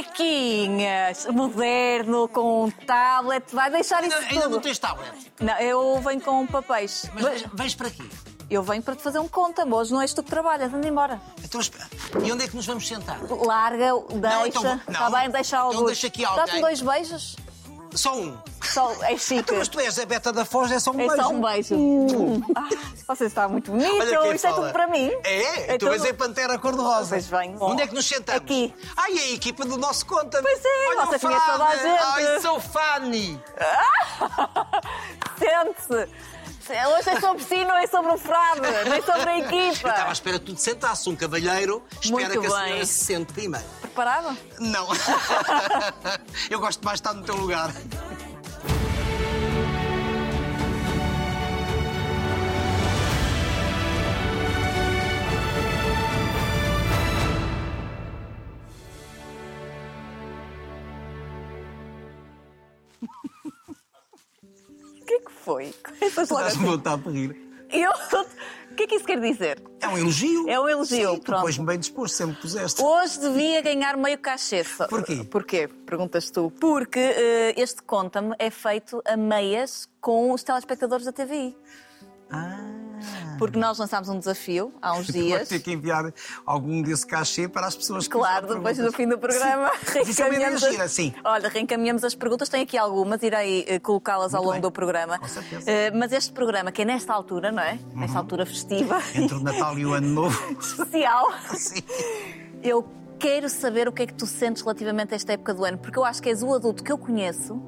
Mariquinhas, moderno, com um tablet, vai deixar isso Ainda, ainda tudo. não tens tablet. Não, eu venho com papéis. Mas vens, vens para aqui. Eu venho para te fazer um conta, hoje não és tu que trabalhas, anda embora. Então, espera. E onde é que nos vamos sentar? Larga, deixa, então vou- está não. bem, deixa Então alguns. deixa aqui Dá-te alguém. dois beijos, Só um. só, é chique. Então, mas tu és a beta da Foz, é só um É beijo. só um beijo. Hum. Ah, você está muito bonito, Olha isto é fala. tudo para mim. É? É tu tudo- em Pantera cor-de-rosa. Pois bem. Onde é que nos sentamos? Aqui. Ai, é a equipa do nosso conta. Pois é, Olha você conhece toda a gente. Ai, sou funny. Sente-se. Hoje é sobre si, não é sobre o frade, nem sobre a Eu estava à equipa. espera que tu te sentasses. Um cavalheiro espera Muito que a bem. senhora se sente primeiro. Preparado? Não. Eu gosto mais de estar no teu lugar. Foi? Estás-me assim. vontade de rir. Eu... O que é que isso quer dizer? É um elogio. É um elogio, Sim, pronto. pôs-me bem disposto, sempre puseste. Hoje devia ganhar meio cachê. Porquê? Porquê? Perguntas tu. Porque eh, este conta-me é feito a meias com os telespectadores da TVI. Ah. Porque nós lançámos um desafio há uns Vou dias. ter que enviar algum desse cachê para as pessoas que Claro, depois do fim do programa Isso é uma as... sim. Olha, reencaminhamos as perguntas, tem aqui algumas, irei eh, colocá-las ao longo bem. do programa. Com certeza. Eh, mas este programa, que é nesta altura, não é? Nesta altura festiva, Entre o Natal e o Ano Novo. especial, Sim. eu quero saber o que é que tu sentes relativamente a esta época do ano, porque eu acho que és o adulto que eu conheço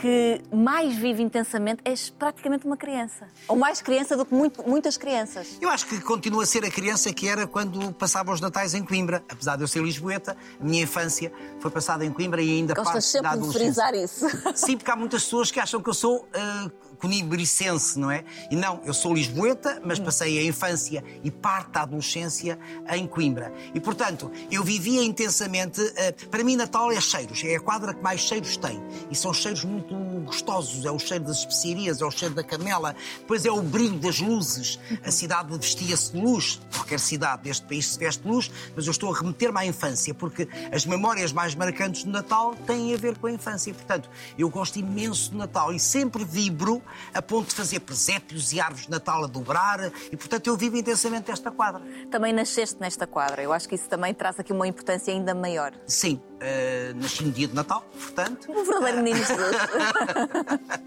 que mais vive intensamente, és praticamente uma criança. Ou mais criança do que muito- muitas crianças. Eu acho que continua a ser a criança que era quando passava os Natais em Coimbra. Apesar de eu ser lisboeta, a minha infância foi passada em Coimbra e ainda Gostas parte da sempre de frisar isso. Sim, porque há muitas pessoas que acham que eu sou uh, conibricense, não é? E não, eu sou lisboeta, mas passei a infância e parte da adolescência em Coimbra. E, portanto, eu vivia intensamente... uh, para mim, Natal é cheiros. É a quadra que mais cheiros tem. E são cheiros muito gostosos. É o cheiro das especiarias, é o cheiro da canela. Depois é o brilho das luzes. A cidade vestia-se de luz. Qualquer cidade deste país se veste de luz. Mas eu estou a remeter-me à infância, porque as memórias mais marcantes do Natal têm a ver com a infância. Portanto, eu gosto imenso do Natal e sempre vibro a ponto de fazer presépios e árvores de Natal a dobrar. E, portanto, eu vivo intensamente esta quadra. Também nasceste nesta quadra. Eu acho que isso também traz aqui uma importância ainda maior. Sim, eh, nasci no dia de Natal, portanto. Um verdadeiro menino Jesus.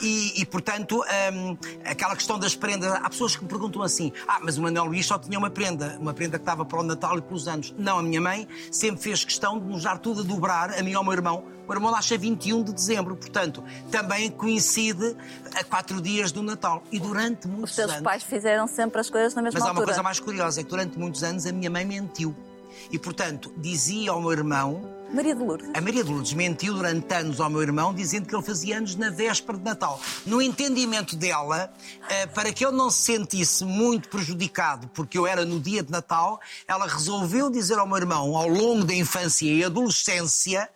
E, e, portanto, hum, aquela questão das prendas, há pessoas que me perguntam assim: ah, mas o Manuel Luís só tinha uma prenda, uma prenda que estava para o Natal e para os anos. Não, a minha mãe sempre fez questão de nos dar tudo a dobrar, a mim e ao meu irmão. O meu irmão nasce a 21 de dezembro, portanto, também coincide a quatro dias do Natal. E durante muitos Os teus anos. pais fizeram sempre as coisas na mesma Mas há uma altura. coisa mais curiosa: é que durante muitos anos a minha mãe mentiu. E, portanto, dizia ao meu irmão Maria de Lourdes. a Maria de Lourdes mentiu durante anos ao meu irmão, dizendo que ele fazia anos na véspera de Natal. No entendimento dela, eh, para que ele não se sentisse muito prejudicado, porque eu era no dia de Natal, ela resolveu dizer ao meu irmão, ao longo da infância e adolescência,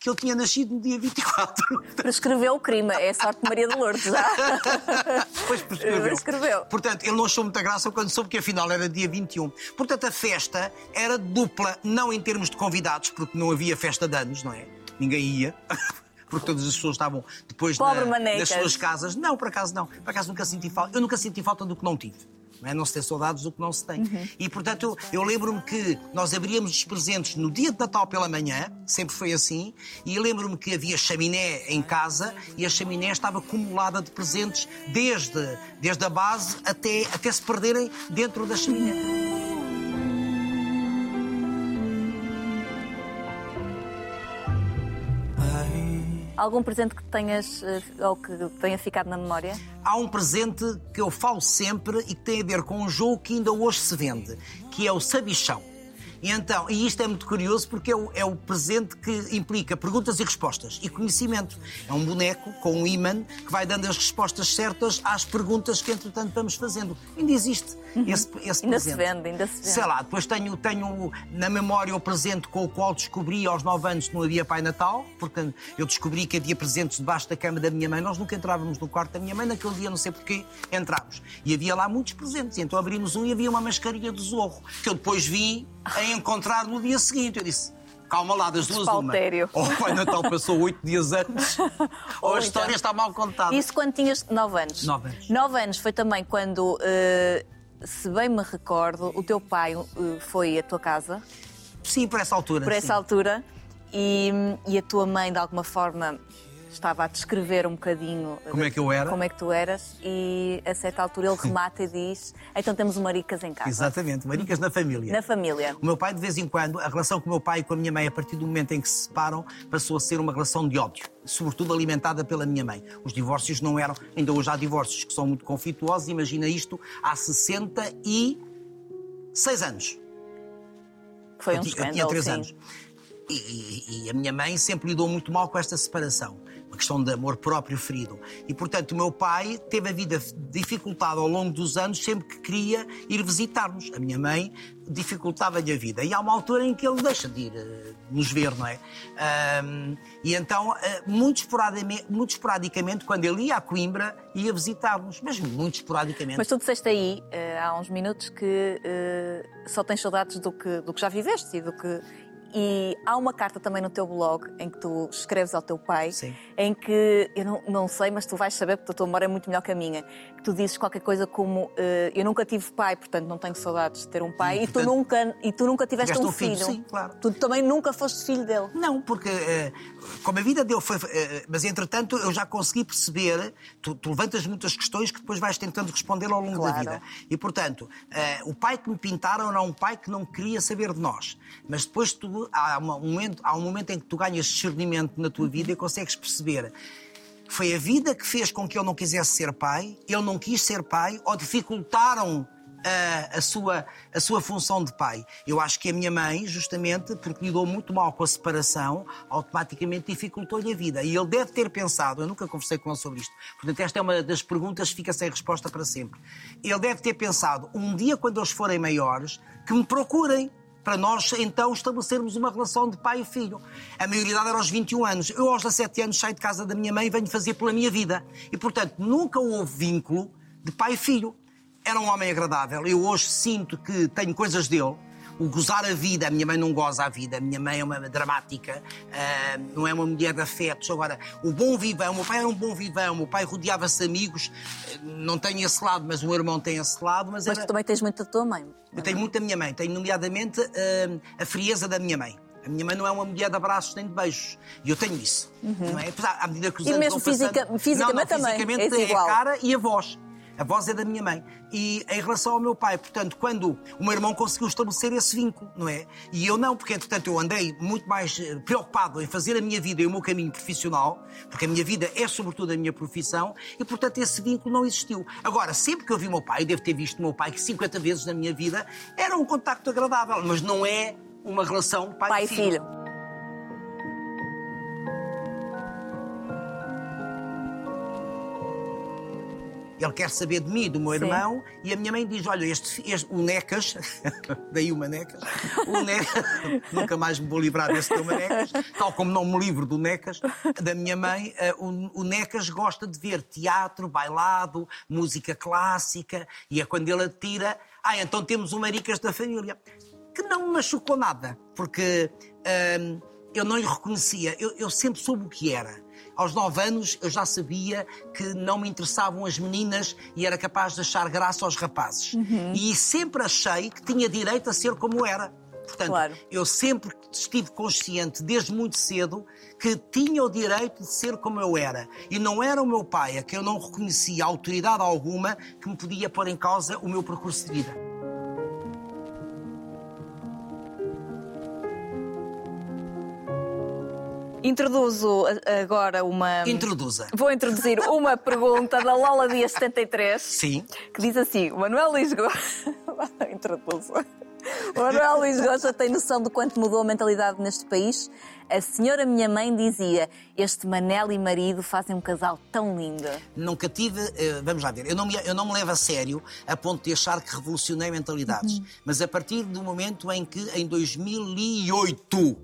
que ele tinha nascido no dia 24. Prescreveu o crime. É sorte de Maria de Lourdes, já. Depois prescreveu. Prescreveu. Portanto, ele não achou muita graça quando soube que afinal era dia 21. Portanto, a festa era dupla, não em termos de convidados, porque não havia festa de anos, não é? Ninguém ia. Porque todas as pessoas estavam depois na- nas suas casas. Não, por acaso não. Por acaso nunca senti falta. Eu nunca senti falta do que não tive. Não, é? não se tem saudades do que não se tem. Uhum. E, portanto, eu, eu lembro-me que nós abríamos os presentes no dia de Natal pela manhã, sempre foi assim, e lembro-me que havia chaminé em casa e a chaminé estava acumulada de presentes desde, desde a base até, até se perderem dentro da chaminé. Algum presente que tenhas eh, ou que tenha ficado na memória? Há um presente que eu falo sempre e que tem a ver com um jogo que ainda hoje se vende, que é o sabichão. E, então, e isto é muito curioso porque é o, é o presente que implica perguntas e respostas e conhecimento. É um boneco com um imã que vai dando as respostas certas às perguntas que, entretanto, vamos fazendo. Ainda existe esse, esse Uhum. Ainda se presente. vende, ainda se vende. Sei lá, depois tenho, tenho na memória o presente com o qual descobri aos 9 anos que não havia Pai Natal, porque eu descobri que havia presentes debaixo da cama da minha mãe. Nós nunca entrávamos no quarto da minha mãe, naquele dia, não sei porquê, entrámos. E havia lá muitos presentes. Então abrimos um e havia uma mascarinha de zorro, que eu depois vi a encontrar no dia seguinte. Eu disse. calma lá, das duas uma. Despautério. Ou o Pai Natal passou oito dias antes, ou Ou a história então- está mal contada. Isso quando tinhas 9 anos. Nove anos. 9 anos foi também quando, eh, se bem me recordo, o teu pai eh, foi à tua casa, Sim, por essa altura. por essa sim. altura, e, e a tua mãe, de alguma forma, estava a descrever um bocadinho Como é que eu era? como é que tu eras, e a certa altura ele remata e diz: Então temos maricas em casa. Exatamente, maricas na família. Na família. O meu pai, de vez em quando, a relação com o meu pai e com a minha mãe, a partir do momento em que se separam, passou a ser uma relação de ódio, sobretudo alimentada pela minha mãe. Os divórcios não eram, ainda hoje há divórcios que são muito conflituosos, imagina isto há 66 anos. Foi eu, um ti- eu tinha escândalo. 3 sim. anos. E, e- e a minha mãe sempre lidou muito mal com esta separação. Uma questão de amor próprio ferido. E, portanto, o meu pai teve a vida dificultada ao longo dos anos sempre que queria ir visitar-nos. A minha mãe dificultava-lhe a vida. E há uma altura em que ele deixa de ir eh, nos ver, não é? Ahm, e então, eh, muito, esporadicamente, muito esporadicamente, quando ele ia a Coimbra, ia visitar-nos. Mas muito esporadicamente. Mas tu disseste aí, eh, há uns minutos, que só tens saudades do que, do que já viveste e do que. E há uma carta também no teu blog em que tu escreves ao teu pai, Sim. em que eu não, não sei, mas tu vais saber porque a tua memória é muito melhor que a minha. Que tu dizes qualquer coisa como eh, eu nunca tive pai, portanto não tenho saudades de ter um pai, E, e, tu, portanto, nunca, e tu nunca tiveste tiveste um filho, filho. sim, claro. Tu também nunca foste filho dele. Não, porque eh, como a vida dele foi. eh, mas entretanto eu já consegui perceber. Tu, tu levantas muitas questões que depois vais tentando responder ao longo da Claro. vida. E portanto, eh, o pai que me pintaram era um pai que não queria saber de nós. Mas depois tu, há, uma- um momento, há um momento em que tu ganhas discernimento na tua vida e consegues perceber. que Foi a vida que fez com que ele não quisesse ser pai, ele não quis ser pai, ou dificultaram a, a sua, a sua função de pai. Eu acho que a minha mãe, justamente porque lidou muito mal com a separação, automaticamente dificultou-lhe a vida. E ele deve ter pensado, eu nunca conversei com ele sobre isto, portanto, esta é uma das perguntas que fica sem resposta para sempre. Ele deve ter pensado, um dia, quando eles forem maiores, que me procurem. Para nós, então, estabelecermos uma relação de pai e filho. A maioridade era aos 21 anos. Eu, aos 17 anos, saio de casa da minha mãe e venho fazer pela minha vida. E, portanto, nunca houve vínculo de pai e filho era um homem agradável. Eu hoje sinto que tenho coisas dele. O gozar a vida, a minha mãe não goza a vida, a minha mãe é uma dramática, ah, não é uma mulher de afetos. Agora, o bom vivão, o meu pai era um bom vivão, o meu pai rodeava-se de amigos, eh, não tenho esse lado, mas o meu irmão tem esse lado. Mas, Mas era- tu também tens muito da tua mãe. eu tenho muito da minha mãe, tenho nomeadamente ah, a frieza da minha mãe. A minha mãe não é uma mulher de abraços nem de beijos. E eu tenho isso. Não é? À medida que os Uhum. E anos mesmo vão passando- fisica- fisicamente não, não, também, Fisicamente és é igual. a cara e a voz. A voz é da minha mãe. E em relação ao meu pai, portanto, quando o meu irmão conseguiu estabelecer esse vínculo, não é? E eu não, porque entretanto eu andei muito mais eh, preocupado em fazer a minha vida e o meu caminho profissional, porque a minha vida é sobretudo a minha profissão, e portanto esse vínculo não existiu. Agora, sempre que eu vi o meu pai, devo ter visto o meu pai que 50 vezes na minha vida, era um contacto agradável, mas não é uma relação pai, Pai e e filho. Ele quer saber de mim, do meu Sim. irmão, e a minha mãe diz: Olha, este, este- o Necas, daí o Manecas, o Necas, nunca mais me vou livrar desse teu Manecas, tal como não me livro do Necas, da minha mãe. eh, o, o Necas gosta de ver teatro, bailado, música clássica, e é quando ele atira: Ah, então temos o Maricas da família. Que não me machucou nada, porque hum, eu não lhe reconhecia, eu, eu sempre soube o que era. Aos nove anos eu já sabia que não me interessavam as meninas e era capaz de achar graça aos rapazes. E sempre achei que tinha direito a ser como era. Portanto, Claro. eu sempre estive consciente, desde muito cedo, que tinha o direito de ser como eu era. E não era o meu pai, a que eu não reconhecia autoridade alguma que me podia pôr em causa o meu percurso de vida. Introduzo a- agora uma. Introduza. Vou introduzir uma pergunta da Lola Dia 73. Sim. que diz assim: o Manuel Luís Gosta. Introduzo. O Manuel Luís Gosta tem noção de quanto mudou a mentalidade neste país? A senhora minha mãe dizia: Este Manel e marido fazem um casal tão lindo. Nunca tive, eh, vamos lá ver, eu não, me, eu não me levo a sério a ponto de achar que revolucionei mentalidades. Mas a partir do momento em que, em 2008,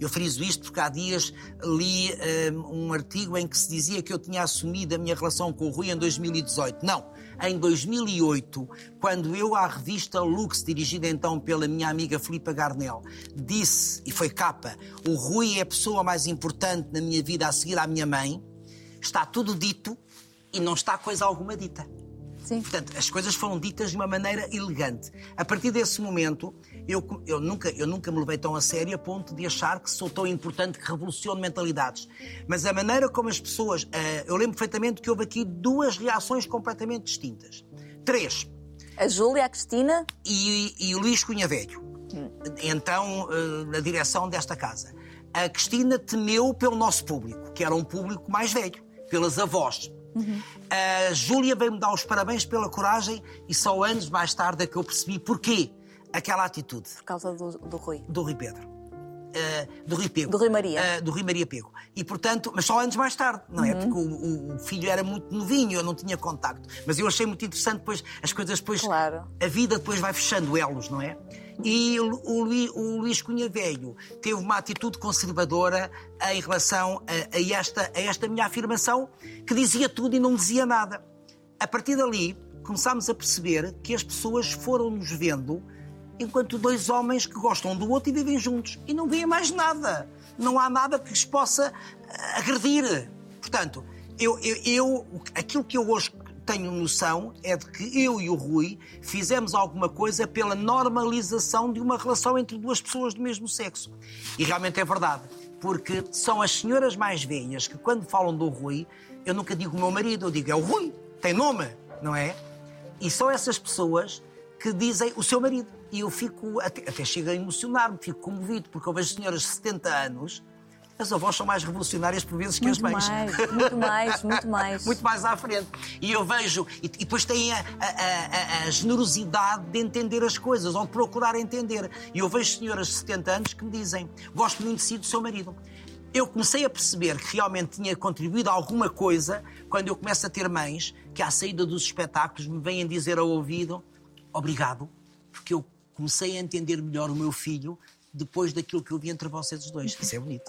eu friso isto porque há dias li eh, um artigo em que se dizia que eu tinha assumido a minha relação com o Rui em 2018. Não. em 2008, quando eu à revista Lux, dirigida então pela minha amiga Filipa Garnel, disse, e foi capa, o Rui é a pessoa mais importante na minha vida a seguir à minha mãe, está tudo dito e não está coisa alguma dita. Sim. Portanto, as coisas foram ditas de uma maneira elegante. A partir desse momento, eu, eu, nunca, eu nunca me levei tão a sério a ponto de achar que sou tão importante que revoluciono mentalidades. Mas a maneira como as pessoas. Uh, eu lembro perfeitamente que houve aqui duas reações completamente distintas. Três. A Júlia, a Cristina. E, e o Luís Cunha Velho. Hum. Então, uh, na direção desta casa. A Cristina temeu pelo nosso público, que era um público mais velho, pelas avós. Uhum. A Júlia veio-me dar os parabéns pela coragem e só anos mais tarde é que eu percebi porquê aquela atitude. Por causa do, do Rui. Do Rui Pedro. Uh, do Rui Pego. Do Rui Maria. Uh, do Rui Maria Pego. E, portanto, mas só anos mais tarde, não é? Uhum. Porque o, o, filho era muito novinho, eu não tinha contacto. Mas eu achei muito interessante depois, as coisas depois. Claro. A vida depois vai fechando elos, não é? E o, o, o Luís Cunha Velho teve uma atitude conservadora em relação a, a, esta, a esta minha afirmação, que dizia tudo e não dizia nada. A partir dali, começámos a perceber que as pessoas foram nos vendo enquanto dois homens que gostam do outro e vivem juntos. E não veem mais nada. Não há nada que os possa eh, agredir. Portanto, eu, eu, eu, aquilo que eu hoje tenho noção é de que eu e o Rui fizemos alguma coisa pela normalização de uma relação entre duas pessoas do mesmo sexo. E realmente é verdade, porque são as senhoras mais velhas que, quando falam do Rui, eu nunca digo meu marido, eu digo é o Rui, tem nome, não é? E são essas pessoas que dizem o seu marido. E eu fico, até, até chego a emocionar-me, fico comovido, porque eu vejo senhoras de 70 anos as avós são mais revolucionárias por vezes que muito as mães. Mais, muito mais, muito mais. muito mais à frente. E eu vejo, e, e depois têm a, a, a, a, generosidade de entender as coisas, ou de procurar entender. E eu vejo senhoras de 70 anos que me dizem: gosto muito de si do seu marido. Eu comecei a perceber que realmente tinha contribuído a alguma coisa quando eu começo a ter mães que, à saída dos espetáculos, me vêm dizer ao ouvido: obrigado, porque eu comecei a entender melhor o meu filho depois daquilo que eu vi entre vocês os dois. Isso é bonito.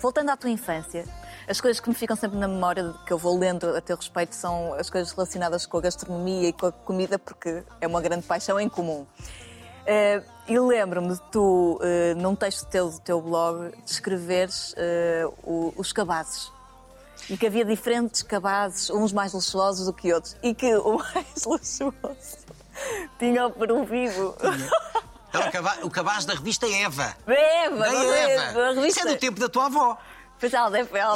Voltando à tua infância, as coisas que me ficam sempre na memória, que eu vou lendo a teu respeito, são as coisas relacionadas com a gastronomia e com a comida, porque é uma grande paixão em comum. Uh, e lembro-me de tu, uh, num texto teu do teu blog, descreveres uh, o, os cabazes. E que havia diferentes cabazes, uns mais luxuosos do que outros. E que o mais luxuoso tinha o peru vivo. O cabaz da revista Eva. Eva, da Eva. Da revista... Isso é do tempo da tua avó. Pois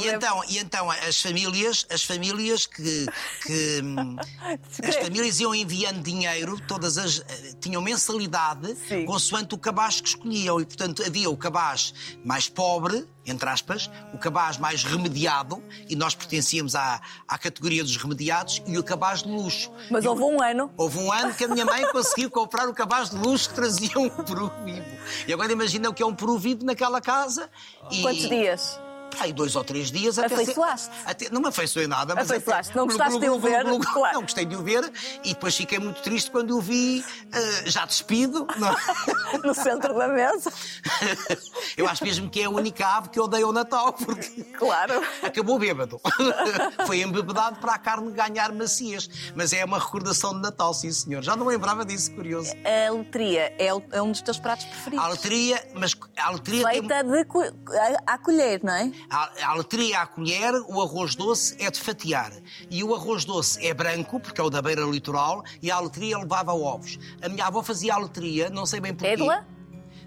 e, então, e então as famílias, as famílias que, que as famílias iam enviando dinheiro, todas as eh, tinham mensalidade Sim. consoante o cabaz que escolhiam. E portanto havia o cabaz mais pobre, entre aspas, o cabaz mais remediado, e nós pertencíamos à, à categoria dos remediados, e o cabaz de luxo. Mas houve um ano. Houve um ano que a minha mãe conseguiu comprar o cabaz de luxo que trazia um peru vivo. E agora imagina o que é um peru vivo naquela casa. E... Quantos dias? Aí dois ou três dias até. Afeiçoaste? Até, não me afeiçoei nada, mas. Afeiçoaste, até, não gostaste de o ver? Claro. Não gostei de o ver e depois fiquei muito triste quando o vi uh, já despido. no centro da mesa. eu acho mesmo que é a única ave que odeia o Natal, porque. Claro. Acabou bêbado. Foi embebedado para a carne ganhar macias. Mas é uma recordação de Natal, sim, senhor. Já não lembrava disso, curioso. A letria é, é um dos teus pratos preferidos. A letria, mas a letria. Feita tem... de à colher, não é? A, a letria à colher, o arroz doce é de fatiar. E o arroz doce é branco, porque é o da beira litoral, e a letria levava ovos. A minha avó fazia a letria, não sei bem porquê. Edla?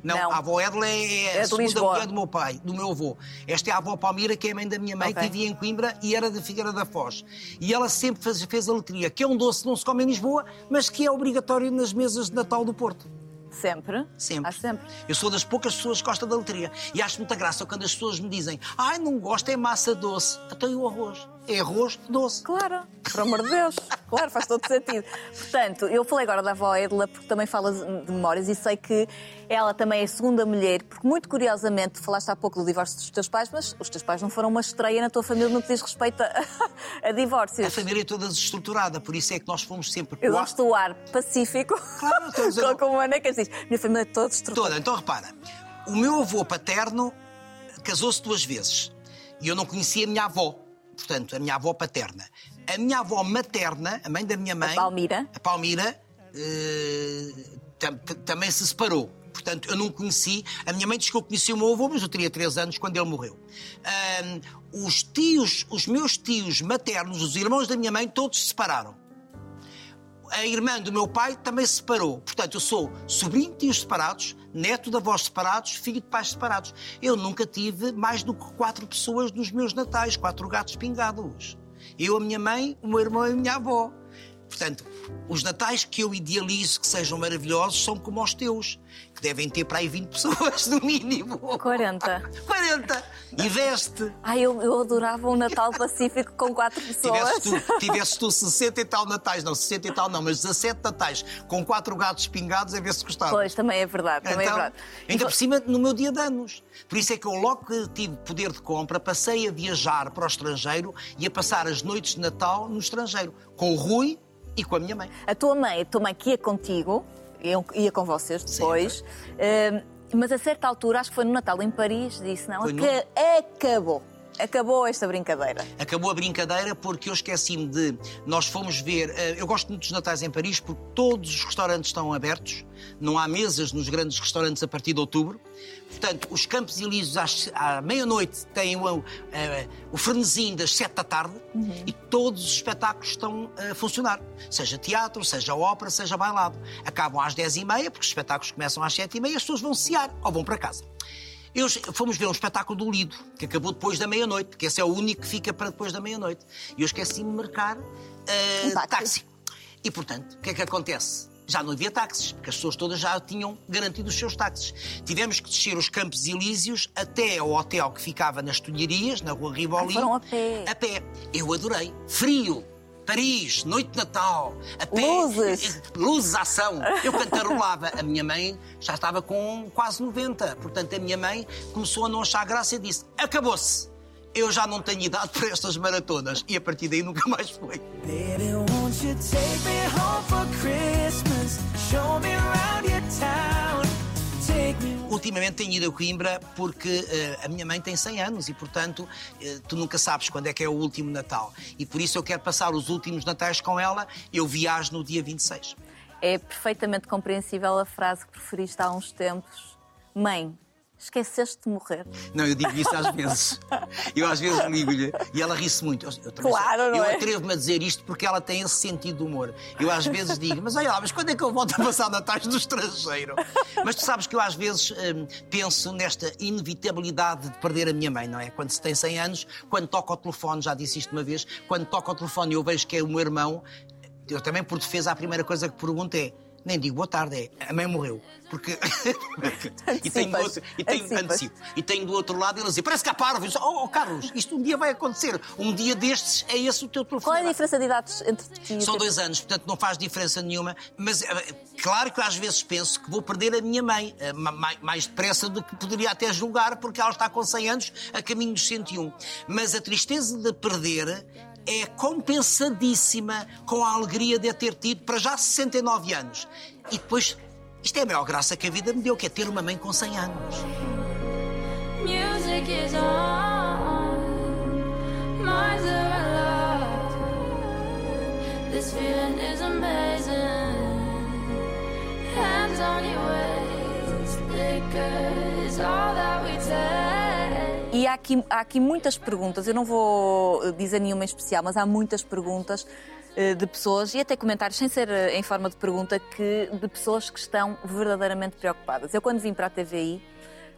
Não, não, a avó Edla é, é a segunda mulher do meu pai, do meu avô. Esta é a avó Palmira, que é a mãe da minha mãe, okay. que vivia em Coimbra e era de Figueira da Foz. E ela sempre fez, fez a letria, que é um doce que não se come em Lisboa, mas que é obrigatório nas mesas de Natal do Porto. Sempre? Sempre. Há sempre. Eu sou das poucas pessoas que gostam da letria. E acho muita graça quando as pessoas me dizem ai, não gosto, é massa doce. Então e o arroz? É arroz doce. Claro, por amor de Deus. Claro, faz todo sentido. Portanto, eu falei agora da avó Edla porque também fala de memórias e sei que ela também é a segunda mulher, porque muito curiosamente, falaste há pouco do divórcio dos teus pais, mas os teus pais não foram uma estreia na tua família no que diz respeito a, a divórcios. A família é toda desestruturada, por isso é que nós fomos sempre. Eu gosto do ar pacífico. Claro, estou a Como a Ana que diz. Minha família é toda estruturada. Toda. Então repara, o meu avô paterno casou-se duas vezes e eu não conhecia a minha avó. Portanto, a minha avó paterna. A minha avó materna, a mãe da minha mãe. Palmira. A Palmira. eh, tam- tam- também se separou. Portanto, eu não conheci. A minha mãe diz que eu conheci o meu avô, mas eu teria três anos quando ele morreu. Ahm, os tios, os meus tios maternos, os irmãos da minha mãe, todos se separaram a irmã do meu pai também se separou. Portanto, eu sou sobrinho de tios separados, neto de avós separados, filho de pais separados. Eu nunca tive mais do que quatro pessoas nos meus natais, quatro gatos pingados. Eu, a minha mãe, o meu irmão e a minha avó. Portanto, os natais que eu idealizo que sejam maravilhosos são como os teus, que devem ter para aí 20 pessoas, no mínimo. 40. 40! Investe! Ai, eu, eu adorava um Natal Pacífico com quatro pessoas. Tivesse tu, tivesse tu 60 e tal natais, não 60 e tal não, mas 17 natais com quatro gatos pingados, a ver se gostava. Pois, também é verdade, também Então, é verdade. E ainda vo- por cima, no meu dia de anos. Por isso é que eu, logo que tive poder de compra, passei a viajar para o estrangeiro e a passar as noites de Natal no estrangeiro, com o Rui e com a minha mãe. A tua mãe, a tua mãe que ia contigo, ia, ia com vocês depois, eh, mas a certa altura, acho que foi no Natal em Paris, disse: não, Foi no- aca- acabou. Acabou esta brincadeira. Acabou a brincadeira porque eu esqueci-me de. Nós fomos ver. eh, Eu gosto muito dos Natais em Paris porque todos os restaurantes estão abertos, não há mesas nos grandes restaurantes a partir de outubro. Portanto, os Campos Elíseos às- à meia-noite têm o, eh, o frenesim das sete da tarde e todos os espetáculos estão a funcionar. Seja teatro, seja ópera, seja bailado. Acabam às dez e meia, porque os espetáculos começam às sete e meia e as pessoas vão cear ou vão para casa. Eu, fomos ver um espetáculo do Lido, que acabou depois da meia-noite, porque esse é o único que fica para depois da meia-noite. E eu esqueci-me de marcar eh, Um táxi. táxi. E, portanto, o que é que acontece? Já não havia táxis, porque as pessoas todas já tinham garantido os seus táxis. Tivemos que descer os Campos Elíseos até ao hotel que ficava nas Tulherias, na rua Rivoli. Ah, foram a pé. A pé. Eu adorei. Frio. Paris, noite de Natal, a pé, Luzes. luzes à ação. Eu cantarolava. A minha mãe já estava com quase 90. Portanto, a minha mãe começou a não achar graça e disse: acabou-se. Eu já não tenho idade para estas maratonas. E a partir daí nunca mais foi. Baby, won't you take me home for Christmas? Show me around your town. Take me Ultimamente tenho ido a Coimbra porque eh, a minha mãe tem 100 anos e, portanto, eh, tu nunca sabes quando é que é o último Natal. E por isso eu quero passar os últimos Natais com ela. Eu viajo no dia 26. É perfeitamente compreensível a frase que preferiste há uns tempos: Mãe, esqueceste de morrer. Não, eu digo isso às vezes. Eu às vezes ligo-lhe e ela ri-se muito. Eu, eu Claro, sou- não Eu é? atrevo-me a dizer isto porque ela tem esse sentido de humor. Eu às vezes digo, mas olha lá, mas quando é que eu volto a passar Natais no estrangeiro? Mas tu sabes que eu às vezes hum, penso nesta inevitabilidade de perder a minha mãe, não é? Quando se tem 100 anos, quando toca o telefone, já disse isto uma vez, quando toca o telefone e eu vejo que é o meu irmão, eu também, por defesa, a primeira coisa que pergunto é. Nem digo boa tarde, é a mãe morreu. Porque. e tenho do Antecipas. outro, e tenho, Antecipas. antecipo. E tenho do outro lado ele dizer: parece que há parvo. Oh, oh, Carlos, isto um dia vai acontecer. Um dia destes é esse o teu telefone. Qual é a diferença de idades entre ti São dois anos, portanto não faz diferença nenhuma. Mas eh, claro que às vezes penso que vou perder a minha mãe eh, ma- ma- mais depressa do que poderia até julgar, porque ela está com 100 anos a caminho dos 101. Mas a tristeza de perder é compensadíssima com a alegria de a ter tido para já 69 anos. E depois, isto é a maior graça que a vida me deu, que é ter uma mãe com 100 anos. Music is on, minds are aloft. This feeling is amazing. Hands on your waist, liquor is all that we take. E há aqui, há aqui muitas perguntas, eu não vou eh, dizer nenhuma em especial, mas há muitas perguntas eh, de pessoas, e até comentários, sem ser eh, em forma de pergunta, que, de pessoas que estão verdadeiramente preocupadas. Eu, quando vim para a TVI,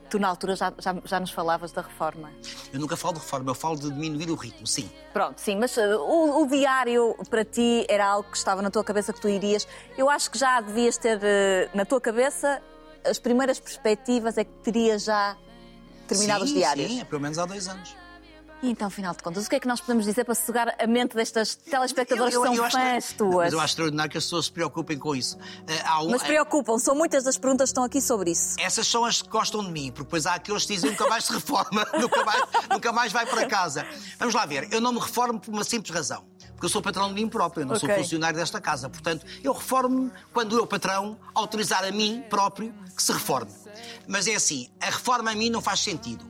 tu na altura já, já, já nos falavas da reforma. Eu nunca falo de reforma, eu falo de diminuir o ritmo, sim. Pronto, sim, mas eh, o, o diário para ti era algo que estava na tua cabeça que tu irias. Eu acho que já devias ter eh, na tua cabeça as primeiras perspectivas é que terias já terminado sim, os diários. Sim, é pelo menos há dois anos. E então, afinal de contas, o que é que nós podemos dizer para sossegar a mente destas telespectadoras Eu- eu- que são eu acho- fãs Não, tuas? Mas eu acho extraordinário que as pessoas se preocupem com isso. Eh, um- Mas preocupam, são muitas das perguntas que estão aqui sobre isso. Essas são as que gostam de mim, porque depois há aqueles que dizem nunca mais se reforma, nunca mais, nunca mais vai para casa. Vamos lá ver, eu não me reformo por uma simples razão. Porque eu sou patrão de mim próprio, eu não sou Ok. funcionário desta casa. Portanto, eu reformo-me quando eu, patrão, autorizar a mim próprio que se reforme. Mas é assim, a reforma a mim não faz sentido.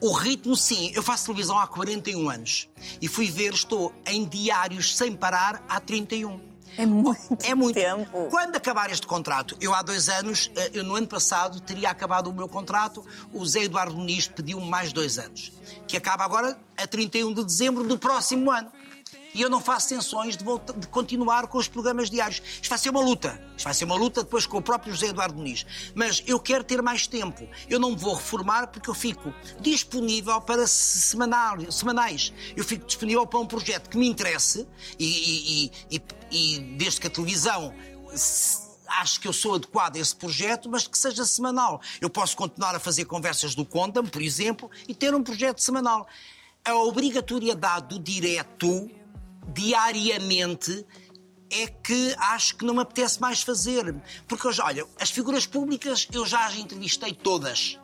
O ritmo, sim, eu faço televisão há 41 anos e fui ver, estou em diários sem parar há 31. É muito, É muito tempo. Quando acabar este contrato, eu há dois anos, eh, eu no ano passado teria acabado o meu contrato, o Zé Eduardo Muniz pediu-me mais dois anos, que acaba agora a 31 de dezembro do próximo ano. E eu não faço tensões de, de continuar com os programas diários. Isto vai ser uma luta. Isto vai ser uma luta depois com o próprio José Eduardo Muniz. Mas eu quero ter mais tempo. Eu não me vou reformar porque eu fico disponível para se- semanal, semanais. Eu fico disponível para um projeto que me interesse e, e- e- e- desde que a televisão acho que eu sou adequado a esse projeto, mas que seja semanal. Eu posso continuar a fazer conversas do Condam, por exemplo, e ter um projeto semanal. A obrigatoriedade do direto, diariamente, é que acho que não me apetece mais fazer. Porque, olha, as figuras públicas eu já as entrevistei todas.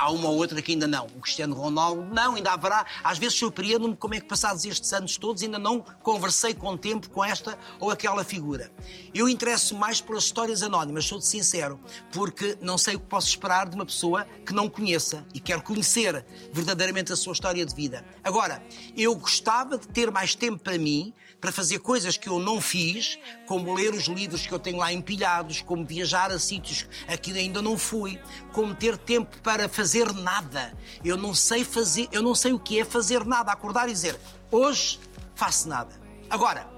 Há uma ou outra que ainda não. O Cristiano Ronaldo, não, ainda haverá. Às vezes surpreendo-me como é que, passados estes anos todos, ainda não conversei com tempo com esta ou aquela figura. Eu interesso mais pelas histórias anónimas, sou-te sincero, porque não sei o que posso esperar de uma pessoa que não conheça e quero conhecer verdadeiramente a sua história de vida. Agora, eu gostava de ter mais tempo para mim, para fazer coisas que eu não fiz, como ler os livros que eu tenho lá empilhados, como viajar a sítios a que ainda não fui, como ter tempo para fazer nada. Eu não sei fazer, eu não sei o que é fazer nada, acordar e dizer, hoje faço nada. Agora,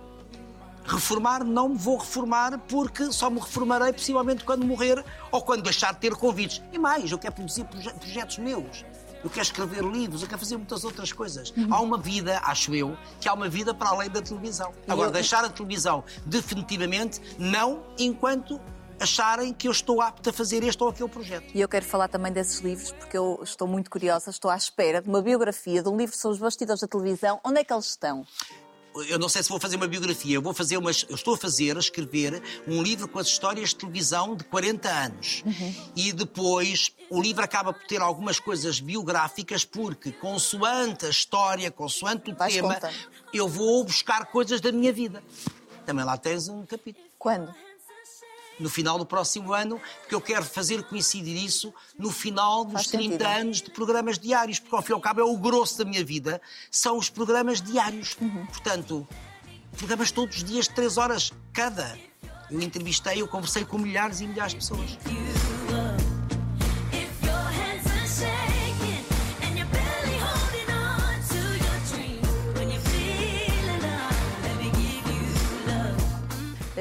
reformar não me vou reformar porque só me reformarei possivelmente quando morrer ou quando deixar de ter convites. E mais, eu quero produzir proje- projetos meus. Eu quero escrever livros, eu quero fazer muitas outras coisas. Há uma vida, acho eu, que há uma vida para além da televisão. Agora, eu- deixar a televisão definitivamente, não enquanto acharem que eu estou apto a fazer este ou aquele projeto. E eu quero falar também desses livros, porque eu estou muito curiosa, estou à espera de uma biografia, de um livro sobre os bastidores da televisão. Onde é que eles estão? Eu não sei se vou fazer uma biografia, eu vou fazer umas, eu estou a fazer, a escrever um livro com as histórias de televisão de 40 anos. E depois o livro acaba por ter algumas coisas biográficas porque consoante a história, consoante o Vais tema, contando. eu vou buscar coisas da minha vida. Também lá tens um capítulo. Quando? No final do próximo ano, porque eu quero fazer coincidir isso no final dos Faz 30 sentido. anos de programas diários, porque ao fim e ao cabo é o grosso da minha vida, são os programas diários. Uhum. Portanto, programas todos os dias, 3 horas cada. Eu entrevistei, eu conversei com milhares e milhares de pessoas.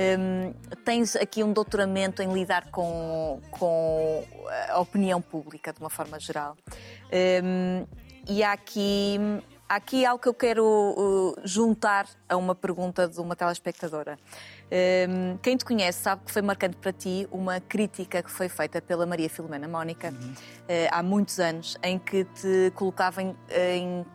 If tens aqui um doutoramento em lidar com, com a opinião pública, de uma forma geral. Hum, e há aqui, há aqui algo que eu quero uh, juntar a uma pergunta de uma telespectadora. Hum, quem te conhece sabe que foi marcante para ti uma crítica que foi feita pela Maria Filomena Mónica eh, há muitos anos, em que te colocava em- em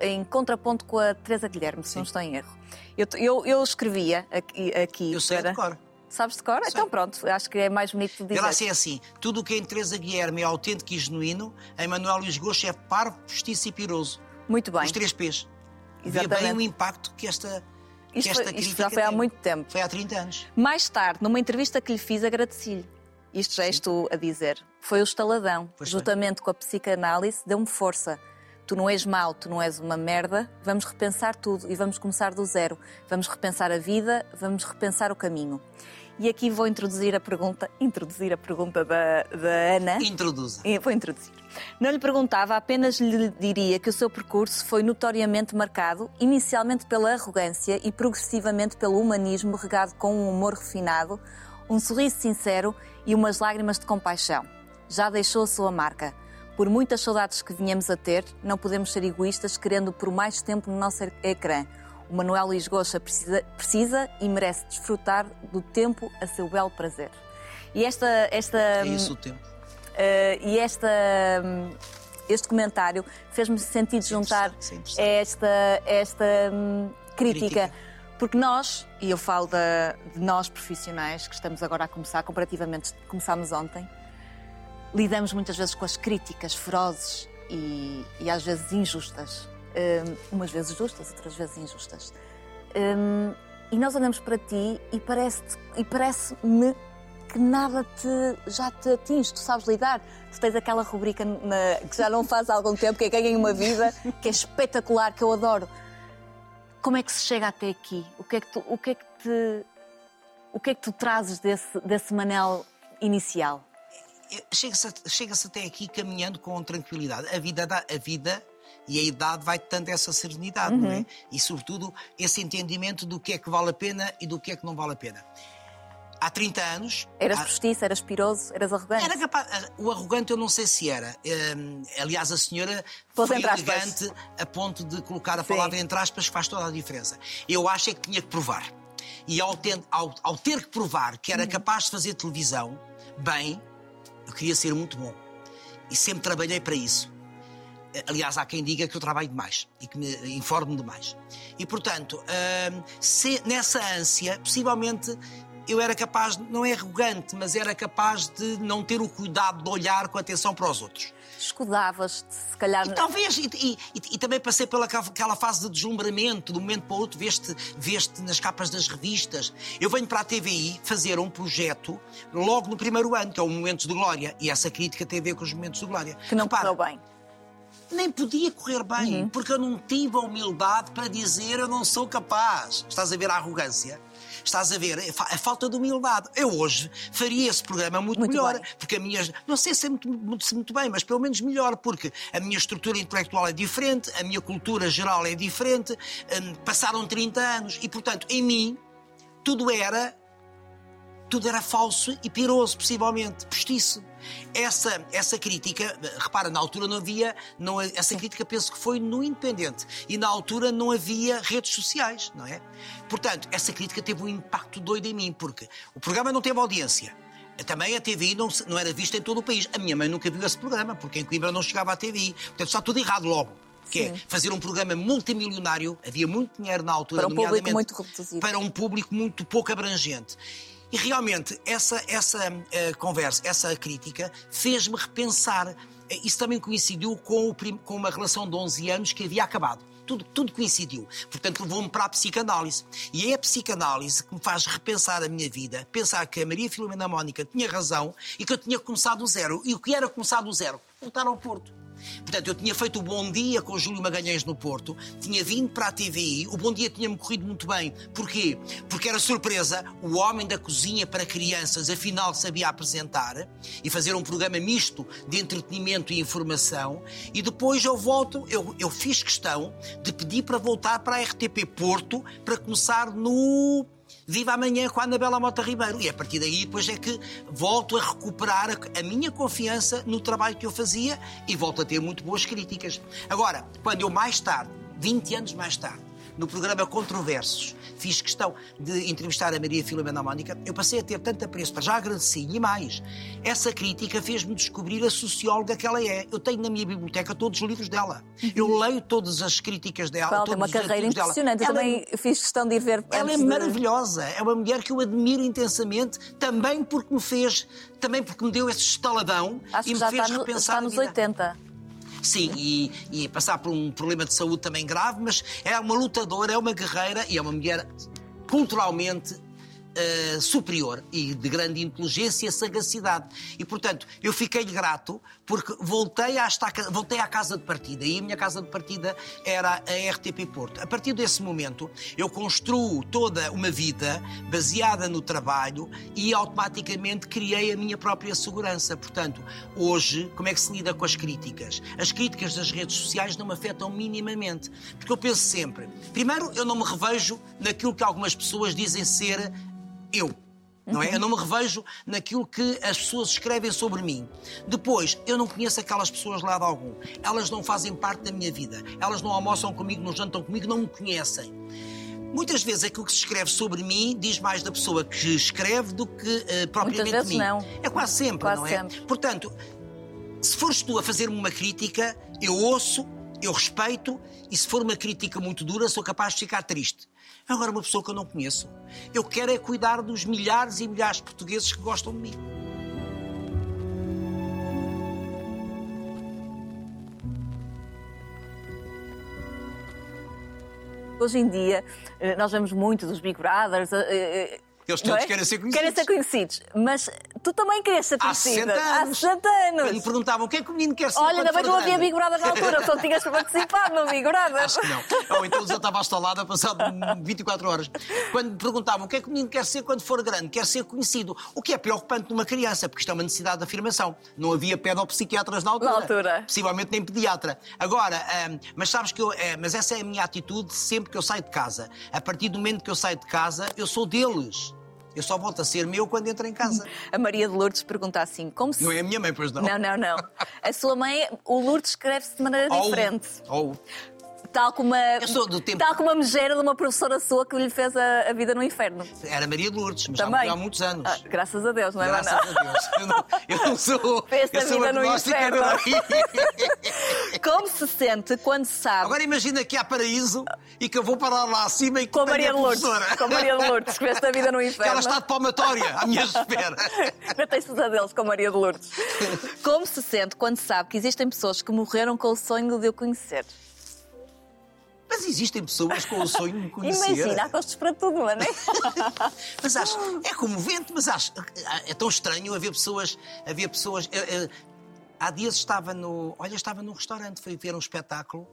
em contraponto com a Teresa Guilherme, se não estou em erro. Eu, eu, eu escrevia aqui. aqui Eu sei para- de cor. Sabes de cor? Então pronto, acho que é mais bonito de dizer. Ela assim é assim: tudo o que em Teresa Guilherme é autêntico e genuíno, em Manuel Luís Gosto é parvo, postiço e piroso. Muito bem. Os três P's. Vê bem Exatamente. o impacto que esta, que Isto, esta foi- isto já foi há muito tempo. Foi há 30 anos. Mais tarde, numa entrevista que lhe fiz, agradeci-lhe. Isto já és tu a dizer. Foi o estaladão. Pois foi. juntamente com a psicanálise, deu-me força. Tu não és mau, tu não és uma merda. Vamos repensar tudo e vamos começar do zero. Vamos repensar a vida, vamos repensar o caminho. E aqui vou introduzir a pergunta, introduzir a pergunta da, da Ana. Introduza. Vou introduzir. Não lhe perguntava, apenas lhe diria que o seu percurso foi notoriamente marcado, inicialmente pela arrogância e progressivamente pelo humanismo regado com um humor refinado, um sorriso sincero e umas lágrimas de compaixão. Já deixou a sua marca. Por muitas saudades que vinhamos a ter, não podemos ser egoístas querendo por mais tempo no nosso ecrã. O Manuel Luís Goxa precisa, precisa e merece desfrutar do tempo a seu belo prazer. E esta, esta É isso o tempo. Uh, e esta, este comentário fez-me sentido juntar interessante, isso é esta, esta hum, crítica. Crítica. Porque nós, e eu falo da- de nós profissionais que estamos agora a começar, comparativamente começámos ontem, lidamos muitas vezes com as críticas ferozes e, e às vezes injustas. Hum, umas vezes justas, outras vezes injustas. Hum, e nós olhamos para ti e parece parece-me que nada te, já te atinge, tu sabes lidar. Tu tens aquela rubrica na- que já não faz há algum tempo, que é Ganhem uma Vida, que é espetacular, que eu adoro. Como é que se chega até aqui? O que é que tu, o que é que te, o que é que tu trazes desse, desse Manel inicial? Chega-se chega-se até aqui caminhando com tranquilidade. A vida, dá, a vida e a idade vai dando essa serenidade, não Uhum. é? E, sobretudo, esse entendimento do que é que vale a pena e do que é que não vale a pena. Há 30 anos. Eras há- postiço, eras piroso, eras arrogante? Era capaz, o arrogante eu não sei se era. Hum, aliás, a senhora Pôs foi elegante a ponto de colocar a Sim. palavra entre aspas que faz toda a diferença. Eu acho é que tinha que provar. E ao, ten- ao- ao ter que provar que era Uhum. capaz de fazer televisão, bem, eu queria ser muito bom. E sempre trabalhei para isso. Eh, Aliás, há quem diga que eu trabalho demais e que me informo demais. E, portanto, se- nessa ânsia, possivelmente eu era capaz, não é arrogante, mas era capaz de não ter o cuidado de olhar com atenção para os outros. Escudavas-te, se calhar. E talvez, e, e- e- também passei pela ca- aquela fase de deslumbramento, de um momento para o outro, veste, veste nas capas das revistas. Eu venho para a TVI fazer um projeto logo no primeiro ano, que é o Momentos de Glória, e essa crítica tem a ver com os Momentos de Glória. que não Repara, bem. Nem podia correr bem, Uhum. porque eu não tive a humildade para dizer eu não sou capaz. Estás a ver a arrogância? Estás a ver a fa- a falta de humildade. Eu hoje faria esse programa muito, Muito melhor, bem. porque a minha. Não sei se é muito, muito, muito bem, mas pelo menos melhor, porque a minha estrutura intelectual é diferente, a minha cultura geral é diferente, hum, passaram 30 anos e, portanto, em mim, tudo era tudo era falso e piroso, possivelmente, postiço. Essa, essa crítica, repara, na altura não havia, não, essa crítica penso que foi no Independente, e na altura não havia redes sociais, não é? Portanto, essa crítica teve um impacto doido em mim, porque o programa não teve audiência. Também a TVI não, não era vista em todo o país. A minha mãe nunca viu esse programa, porque em Coimbra não chegava à TVI. Portanto, está tudo errado logo. Que é fazer um programa multimilionário, havia muito dinheiro na altura, Para um público muito reduzido. para um público muito pouco abrangente. E realmente essa, essa eh, conversa, essa crítica, fez-me repensar. Eh, Isso também coincidiu com, o com uma relação de 11 anos que havia acabado. Tudo, tudo coincidiu. Portanto, levou-me para a psicanálise. E é a psicanálise que me faz repensar a minha vida. Pensar que a Maria Filomena Mónica tinha razão e que eu tinha começado do zero. E o que era começar do zero? Voltar ao Porto. Portanto, eu tinha feito o Bom Dia com Júlio Magalhães no Porto, tinha vindo para a TVI, o Bom Dia tinha-me corrido muito bem. Porquê? Porque era surpresa, o homem da cozinha para crianças afinal sabia apresentar e fazer um programa misto de entretenimento e informação. E depois eu volto, eu, eu fiz questão de pedir para voltar para a RTP Porto para começar no Viva amanhã com a Anabela Mota Ribeiro. E a partir daí, depois é que volto a recuperar a, a minha confiança no trabalho que eu fazia e volto a ter muito boas críticas. Agora, quando eu mais tarde, 20 anos mais tarde, no programa Controversos, fiz questão de entrevistar a Maria Filomena Mónica, eu passei a ter tanto apreço, para já agradeci e mais. Essa crítica fez-me descobrir a socióloga que ela é. Eu tenho na minha biblioteca todos os livros dela. Eu leio todas as críticas dela. Ela tem todos uma carreira dela. impressionante. Eu Ela é também fiz questão de ir ver. ela é de- maravilhosa, é uma mulher que eu admiro intensamente, também porque me fez, também porque me deu esse estaladão Acho e que me fez está, no- repensar está nos vida. 80. Sim, e, e passar por um problema de saúde também grave, mas é uma lutadora, é uma guerreira e é uma mulher culturalmente eh, superior e de grande inteligência e sagacidade. E, portanto, eu fiquei-lhe grato porque voltei à, estaca, voltei à casa de partida e a minha casa de partida era a RTP Porto. A partir desse momento, eu construo toda uma vida baseada no trabalho e automaticamente criei a minha própria segurança. Portanto, hoje, como é que se lida com as críticas? As críticas das redes sociais não me afetam minimamente. Porque eu penso sempre, primeiro, eu não me revejo naquilo que algumas pessoas dizem ser eu. Não é? Eu não me revejo naquilo que as pessoas escrevem sobre mim. Depois, eu não conheço aquelas pessoas de lado algum. Elas não fazem parte da minha vida. Elas não almoçam comigo, não jantam comigo, não me conhecem. Muitas vezes aquilo que se escreve sobre mim diz mais da pessoa que escreve do que eh, propriamente vezes mim. não. É quase sempre, Quase não é? sempre. Portanto, Se fores tu a fazer-me uma crítica, eu ouço, eu respeito, e se for uma crítica muito dura, sou capaz de ficar triste. Agora, uma pessoa que eu não conheço, eu quero é cuidar dos milhares e milhares de portugueses que gostam de mim. Hoje em dia, eh, nós vemos muito dos Big Brothers. Eles todos é? querem ser conhecidos. Querem ser conhecidos. Mas tu também querias ser Há conhecida. 60 anos. Há 60 Quando me perguntavam o que é que o menino quer ser Olha, ainda bem que não havia grande?" Big Brother na altura, só tinhas para participar no Big Brother. Acho que não. Ou então já estava instalada passado 24 horas. Quando me perguntavam o que é que o menino quer ser quando for grande, quer ser conhecido. O que é preocupante numa criança, porque isto é uma necessidade de afirmação. Não havia pedopsiquiatras na altura. Na altura. Possivelmente nem pediatra. Agora, hum, mas sabes que eu. eh, mas essa é a minha atitude sempre que eu saio de casa. A partir do momento que eu saio de casa, eu sou deles. Eu só volto a ser meu quando entro em casa. A Maria de Lourdes pergunta assim: como se. Não é a minha mãe, pois não. Não, não, não. A sua mãe, o Lourdes escreve-se de maneira Ou- diferente. ou- Tal como a, Eu sou do tempo- tal como a megera de uma professora sua que lhe fez a, a vida no inferno. era Maria de Lourdes, mas já Também. há muitos anos. Ah, graças a Deus, não é, Graças Manuel? a Deus. Eu não, eu não sou. Eu a vida no inferno. Como se sente quando sabe. Agora imagina que há paraíso e que eu vou parar lá acima e que com a Maria de Lourdes. Com a Maria de Lourdes, que fez a vida no Que inferno. ela está de palmatória à minha espera. Não tens pesadelos com a Maria de Lourdes. Como se sente quando sabe que existem pessoas que morreram com o sonho de eu conhecer? Mas existem pessoas com o sonho de me conhecer. Imagina, há custos para tudo, não é? Mas acho, é comovente, mas acho, é tão estranho haver pessoas, haver pessoas. eh, eh, há dias estava no, olha, estava num restaurante, fui ver um espetáculo.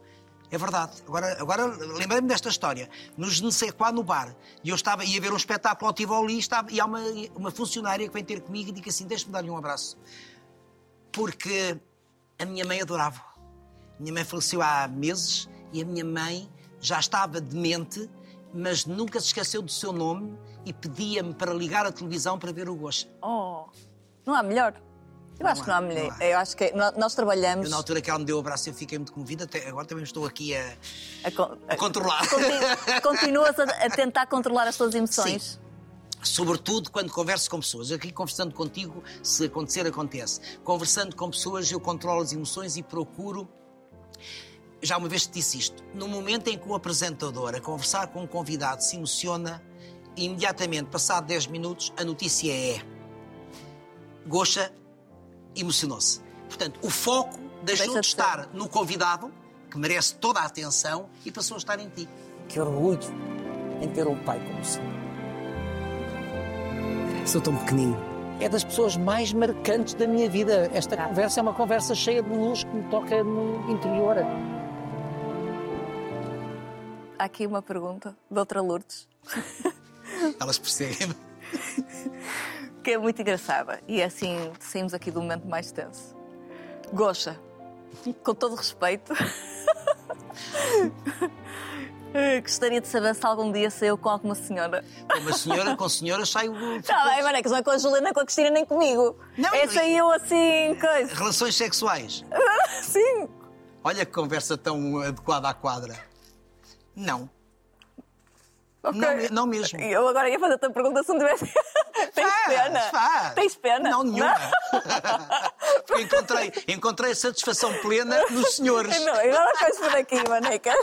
É verdade. Agora, agora lembrei-me desta história. No Je ne sais quoi, no bar. E eu estava, ia ver um espetáculo ao Tivoli estava, e há uma, uma funcionária que vem ter comigo e diz assim: deixa-me dar-lhe um abraço. Porque a minha mãe adorava. Minha mãe faleceu há meses e a minha mãe já estava demente, mas nunca se esqueceu do seu nome e pedia-me para ligar a televisão para ver o Gosha. Oh, não há melhor. Eu acho que não há há. Eu acho que nó- nós trabalhamos Eu, na altura que ela me deu o abraço, eu fiquei muito comovida. Até agora também estou aqui a, a, con- a controlar. Conti- Continuas a, tentar controlar as tuas emoções. Sobretudo quando converso com pessoas. Aqui conversando contigo, se acontecer, acontece. Conversando com pessoas, eu controlo as emoções e procuro. Já uma vez te disse isto. No momento em que o apresentador, a conversar com um convidado, se emociona, imediatamente, passado 10 minutos, a notícia é. Goxa emocionou-se. Portanto, o foco deixou Deixa de de ser. estar no convidado, que merece toda a atenção, e passou a estar em ti. Que orgulho em ter um pai como o senhor. Sou tão pequenino. É das pessoas mais marcantes da minha vida. Esta conversa é uma conversa cheia de luz que me toca no interior. Há aqui uma pergunta de outra Lourdes, Elas percebem. que é muito engraçada. E é assim, saímos aqui do momento mais tenso. Goxa, com todo respeito, gostaria de saber se algum dia saiu com alguma senhora. Com uma senhora, com senhoras, sai o. Está bem, Manecas, não é com a Juliana, com a Cristina, nem comigo. Não, é saiu assim, coisa. Relações sexuais. Sim. Olha que conversa tão adequada à quadra. Não. Ok. Não, não mesmo. Eu agora ia fazer-te a pergunta se não tivesse. Tens Faz, pena? faz. Tens pena? Não, nenhuma. Porque encontrei, encontrei satisfação plena nos senhores. Não, eu não coisa por aqui, Maneca.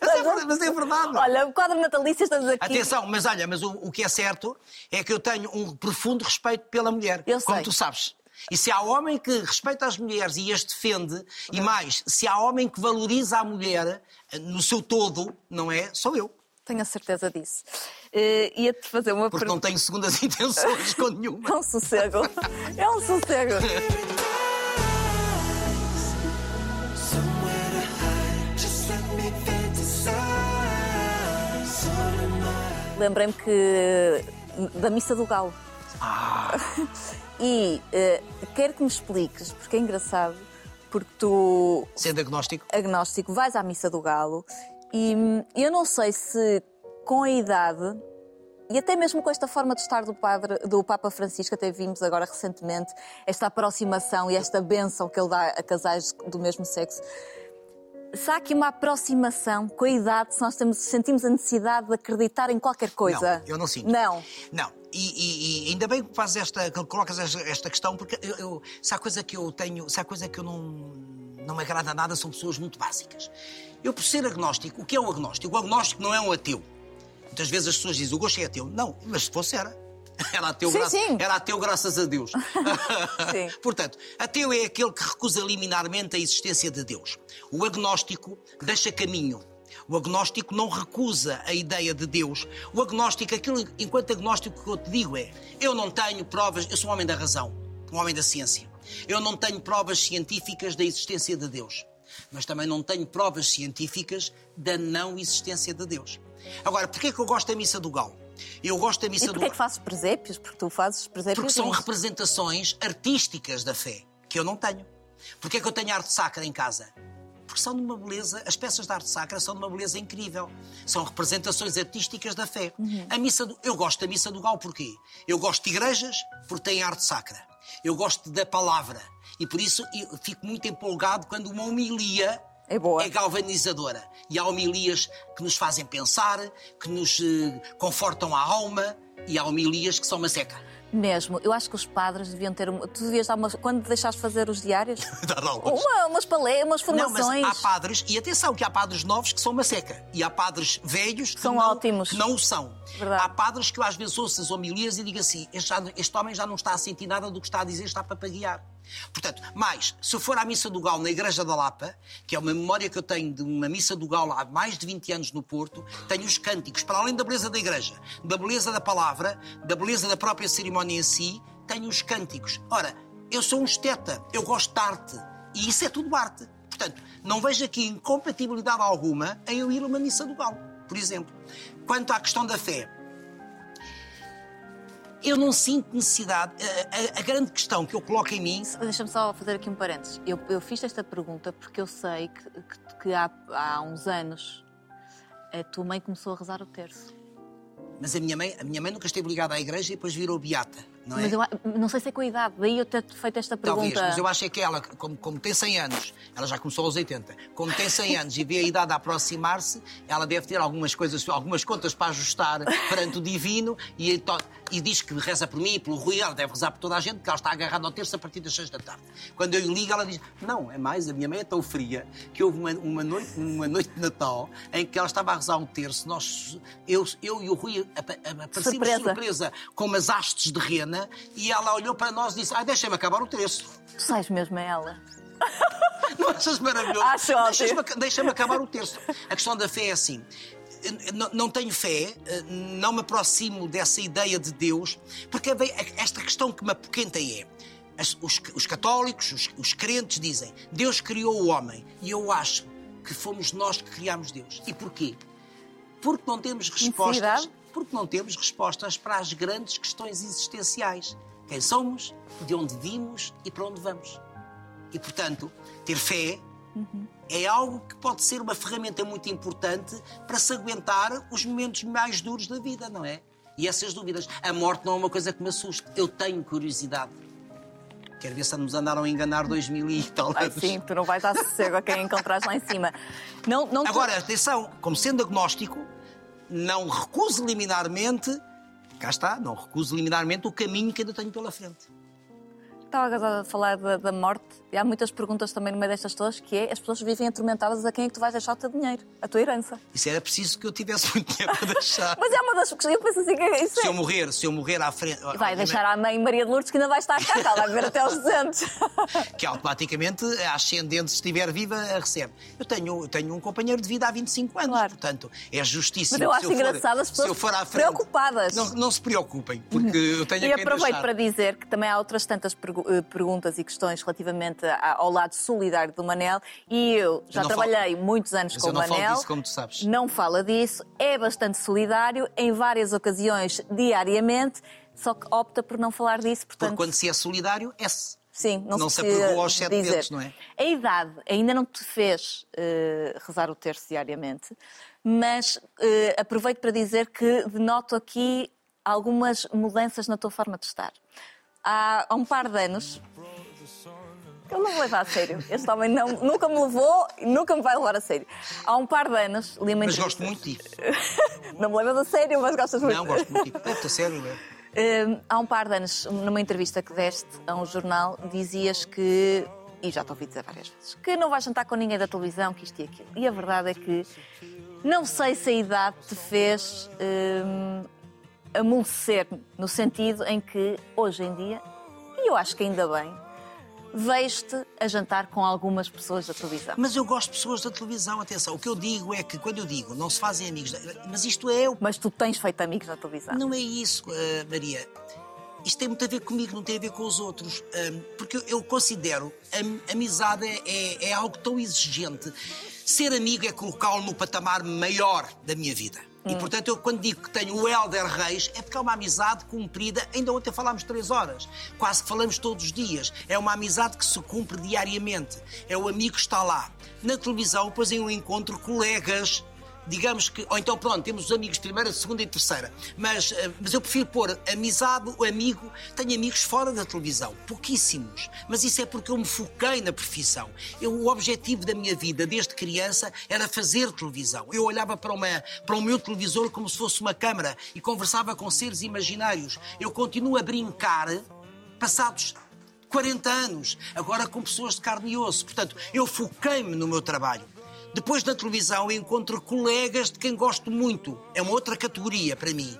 Mas é verdade. Mas é verdade. Olha, o quadro natalício estamos aqui. Atenção, mas olha, mas o, o que é certo é que eu tenho um profundo respeito pela mulher, Eu como sei. tu sabes. E se há homem que respeita as mulheres e as defende, e mais, se há homem que valoriza a mulher eh, no seu todo, não é? Sou eu. Tenho a certeza disso. Eh, Ia-te fazer uma Porque não tenho segundas intenções com nenhuma. É um sossego. É um sossego. Lembrei-me que. da missa do Galo. E eh, quero que me expliques, porque é engraçado, porque tu Sendo agnóstico, agnóstico, vais à missa do galo e eu não sei se com a idade e até mesmo com esta forma de estar do, padre, do Papa Francisco, até vimos agora recentemente, esta aproximação e esta bênção que ele dá a casais do mesmo sexo, Se há aqui uma aproximação com a idade, se nós temos, sentimos a necessidade de acreditar em qualquer coisa. Não, eu não sinto. Não. Não. E, e- e ainda bem que fazes esta, que colocas esta, esta questão, porque eu, eu- se há coisa que eu tenho, se há coisa que eu não, não me agrada nada, são pessoas muito básicas. Eu, por ser agnóstico, o que é o agnóstico? O agnóstico não é um ateu. Muitas vezes as pessoas dizem, o gosto é ateu. Não, mas se fosse era. Era ateu, Sim, graças, sim. era ateu graças a Deus. Portanto, ateu é aquele que recusa liminarmente a existência de Deus. O agnóstico deixa caminho. O agnóstico não recusa a ideia de Deus. O agnóstico, aquilo, enquanto agnóstico, o que eu te digo é: eu não tenho provas, eu sou um homem da razão, um homem da ciência. Eu não tenho provas científicas da existência de Deus. Mas também não tenho provas científicas da não existência de Deus. Agora, porquê é que eu gosto da missa do Galo? Eu gosto da missa E do porquê é que fazes presépios? Porque tu fazes presépios. porque são representações artísticas da fé, que eu não tenho. Porquê é que eu tenho arte sacra em casa? Porque são de uma beleza, as peças de arte sacra são de uma beleza incrível. São representações artísticas da fé. A missa do, eu gosto da missa do Gal porquê? Eu gosto de igrejas porque têm arte sacra. Eu gosto da palavra. E por isso eu fico muito empolgado quando uma homilia É boa. é galvanizadora. E há homilias que nos fazem pensar, que nos eh, confortam a alma, e há homilias que são uma seca. Mesmo. Eu acho que os padres deviam ter. uma- Tu devias dar umas. Quando deixaste fazer os diários? Dar aulas. Uma, umas palé, umas Não, formações. mas há padres, e atenção, que há padres novos que são uma seca. E há padres velhos que São não, ótimos. que não o são. Verdade. Há padres que eu às vezes ouço as homilias e digo assim: este, este homem já não está a sentir nada do que está a dizer, está para paguear. Portanto, mais, se for à Missa do Galo na Igreja da Lapa, que é uma memória que eu tenho de uma Missa do Galo há mais de 20 anos no Porto, tenho os cânticos, para além da beleza da Igreja, da beleza da palavra, da beleza da própria cerimónia em si, tenho os cânticos. Ora, eu sou um esteta, eu gosto de arte, e isso é tudo arte. Portanto, não vejo aqui incompatibilidade alguma em eu ir a uma Missa do Galo, por exemplo. Quanto à questão da fé, eu não sinto necessidade. A, a- a grande questão que eu coloco em mim. Deixa-me só fazer aqui um parênteses. Eu, eu fiz esta pergunta porque eu sei que, que- que há, há uns anos a tua mãe começou a rezar o terço. Mas a minha mãe, a minha mãe nunca esteve ligada à igreja e depois virou beata, não é? Mas eu não sei se é com a idade, daí eu ter feito esta pergunta. Talvez, mas eu acho é que ela, como, como tem 100 anos, ela já começou aos 80, como tem 100 anos e vê a idade a aproximar-se, ela deve ter algumas coisas, algumas contas para ajustar perante o divino e, e diz que reza por mim e pelo Rui, ela deve rezar por toda a gente, porque ela está agarrada ao terço a partir das 6 da tarde. Quando eu lhe ligo, ela diz: Não, é mais, a minha mãe é tão fria que houve uma, uma noite, uma noite de Natal em que ela estava a rezar um terço, nós, eu, eu e o Rui apa- apa- aparecemos Surpresa. surpresa com umas hastes de rena e ela olhou para nós e disse: Ai, deixa-me acabar o terço. Tu sais mesmo a ela. Não achas maravilhoso? Acho. Deixa-me deixa-me acabar o terço. A questão da fé é assim. Não, não tenho fé, eh, não me aproximo dessa ideia de Deus, porque esta questão que me apoquenta é. Os, os católicos, os, os crentes dizem Deus criou o homem e eu acho que fomos nós que criámos Deus. E porquê? Porque não temos respostas. Necessidade? Porque não temos respostas para as grandes questões existenciais. Quem somos, de onde vimos e para onde vamos. E, portanto, ter fé é algo que pode ser uma ferramenta muito importante para se aguentar os momentos mais duros da vida, não é? E essas dúvidas. A morte não é uma coisa que me assuste. Eu tenho curiosidade. Quero ver se nos andaram a enganar dois mil e tal Ai, sim, tu não vais dar sossego a quem encontrares lá em cima. Não, não Agora, atenção, como sendo agnóstico, não recuso liminarmente, cá está, não recuso liminarmente o caminho que ainda tenho pela frente. Estava a falar da, da morte e há muitas perguntas também no meio destas todas que é as pessoas vivem atormentadas a quem é que tu vais deixar o teu dinheiro, a tua herança. Isso era preciso que eu tivesse muito dinheiro para deixar. Mas é uma das coisas, eu penso assim que é isso Se é. eu morrer, se eu morrer à frente. Vai deixar à mãe Maria de Lourdes que ainda vai estar cá, ela vai viver até aos 200. que automaticamente a ascendente, se estiver viva, a recebe. Eu tenho, eu tenho um companheiro de vida há 25 anos, Claro. portanto, é justíssimo. Mas eu se acho engraçado as se pessoas eu for à frente, preocupadas. Não, não se preocupem, porque eu tenho E aproveito deixar. para dizer que também há outras tantas pergu- eh, perguntas e questões relativamente ao lado solidário do Manel e eu já não falo- trabalhei muitos anos Mas com eu o não falo Manel. disso, como tu sabes. Não fala disso, é bastante solidário em várias ocasiões, diariamente, só que opta por não falar disso, portanto. Porque quando se é solidário, é-se. Sim, não, não se, se aos sete dizer. dedos, não é? A idade ainda não te fez eh, rezar o terço diariamente, mas eh, aproveito para dizer que denoto aqui algumas mudanças na tua forma de estar. Há, há um par de anos. Ele não me leva a sério. Este homem não, nunca me levou e nunca me vai levar a sério. Há um par de anos li uma Mas gosto muito ti. Não me levas a sério, mas gostas muito. Não, gosto muito ti. É, sério, é. Hum, há um par de anos, numa entrevista que deste a um jornal, dizias que, e já te ouvi dizer várias vezes, que não vais jantar com ninguém da televisão, que isto e aquilo. E a verdade é que não sei se a idade te fez hum, amolecer, no sentido em que hoje em dia, e eu acho que ainda bem, vejo-te a jantar com algumas pessoas da televisão. Mas eu gosto de pessoas da televisão, atenção. O que eu digo é que, quando eu digo não se fazem amigos, da- mas isto é o Mas tu tens feito amigos na televisão. Não é isso, eh, Maria. Isto tem muito a ver comigo, não tem a ver com os outros. Ahm, porque eu, eu considero a amizade é, é- é algo tão exigente. Ser amigo é colocá-lo no patamar maior da minha vida. E, portanto, eu quando digo que tenho o Helder Reis, é porque é uma amizade cumprida. Ainda ontem falámos três horas. Quase que falamos todos os dias. É uma amizade que se cumpre diariamente. É o amigo que está lá. Na televisão, depois eu encontro colegas digamos que, ou então pronto, temos os amigos primeira, segunda e terceira, mas, eh, mas eu prefiro pôr amizade, o amigo, tenho amigos fora da televisão, pouquíssimos, mas isso é porque eu me foquei na profissão. Eu, o objetivo da minha vida, desde criança, era fazer televisão. Eu olhava para, uma, para o meu televisor como se fosse uma câmara e conversava com seres imaginários. Eu continuo a brincar, passados 40 anos, agora com pessoas de carne e osso. Portanto, eu foquei-me no meu trabalho. Depois na televisão encontro colegas de quem gosto muito. É uma outra categoria para mim.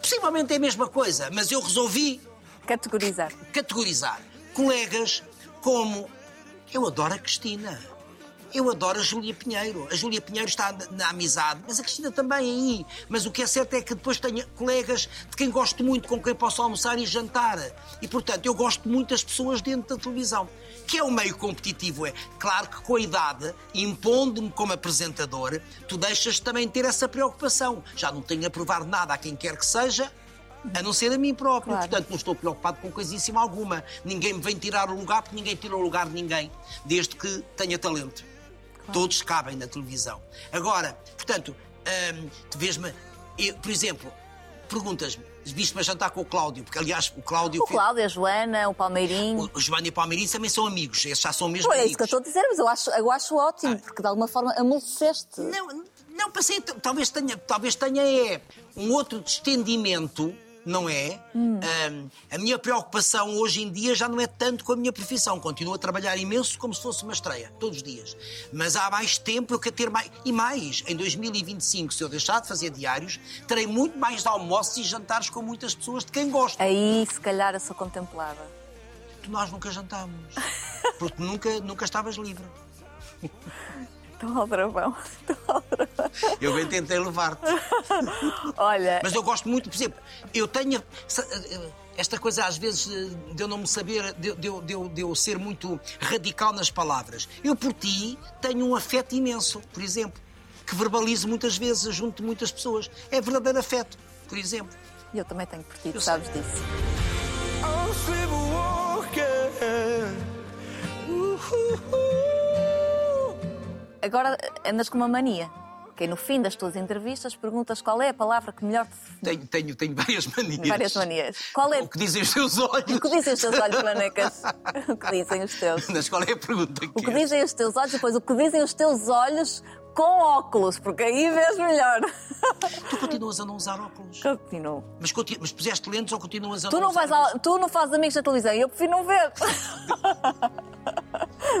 Possivelmente é a mesma coisa, mas eu resolvi Categorizar. categorizar colegas como eu adoro a Cristina. Eu adoro a Júlia Pinheiro. A Júlia Pinheiro está na, amizade, mas a Cristina também aí. Mas o que é certo é que depois tenho colegas de quem gosto muito, com quem posso almoçar e jantar. E, portanto, eu gosto muito das pessoas dentro da televisão. Que é o meio competitivo, é. Claro que com a idade, impondo-me como apresentador, tu deixas também ter essa preocupação. Já não tenho a provar nada a quem quer que seja, a não ser a mim próprio. Claro. Portanto, não estou preocupado com coisíssima alguma. Ninguém me vem tirar o lugar, porque ninguém tira o lugar de ninguém, desde que tenha talento. Todos cabem na televisão. Agora, portanto, hum, tu vês-me, por exemplo, perguntas-me, viste-me a jantar com o Cláudio, porque aliás o Cláudio. O Cláudio, a Joana, o Palmeirinho. O, o Giovanni e o Palmeirense também são amigos, esses já são mesmo Pô, é amigos. isso que eu estou a dizer, mas eu acho, eu acho ótimo, Ah. porque de alguma forma amoleceste. Não, não passei. Talvez tenha, talvez tenha é, um outro distendimento, não é? Ahm, a minha preocupação hoje em dia já não é tanto com a minha profissão. Continuo a trabalhar imenso como se fosse uma estreia, todos os dias. Mas há mais tempo eu quero ter mais. E mais, em 2025, se eu deixar de fazer diários, terei muito mais almoços e jantares com muitas pessoas de quem gosto. Aí, se calhar, eu sou contemplada. Nós nunca jantámos. Porque nunca, nunca estavas livre. Estou ao travão. Estou ao travão. Eu bem tentei levar-te. Olha, Mas eu gosto muito, por exemplo, eu tenho sa- esta coisa às vezes de eu não me saber, de, de eu- de eu- de eu ser muito radical nas palavras. Eu por ti tenho um afeto imenso, por exemplo, que verbalizo muitas vezes junto de muitas pessoas. É verdadeiro afeto, por exemplo. eu também tenho por ti, tu Eu sabes disso. I'm. Agora andas com uma mania. Que é no fim das tuas entrevistas perguntas qual é a palavra que melhor te. Tenho, tenho, tenho várias manias. Várias manias. Qual é O que dizem os teus olhos? o que dizem os teus olhos, Manecas? O que dizem os teus? Mas qual é a pergunta O que que é? dizem os teus olhos depois o que dizem os teus olhos com óculos, porque aí vês melhor. Tu continuas a não usar óculos. Continuo. Mas, continu... mas puseste lentes ou continuas a Tu não não, vais tu não fazes amigos na televisão e eu prefiro não ver.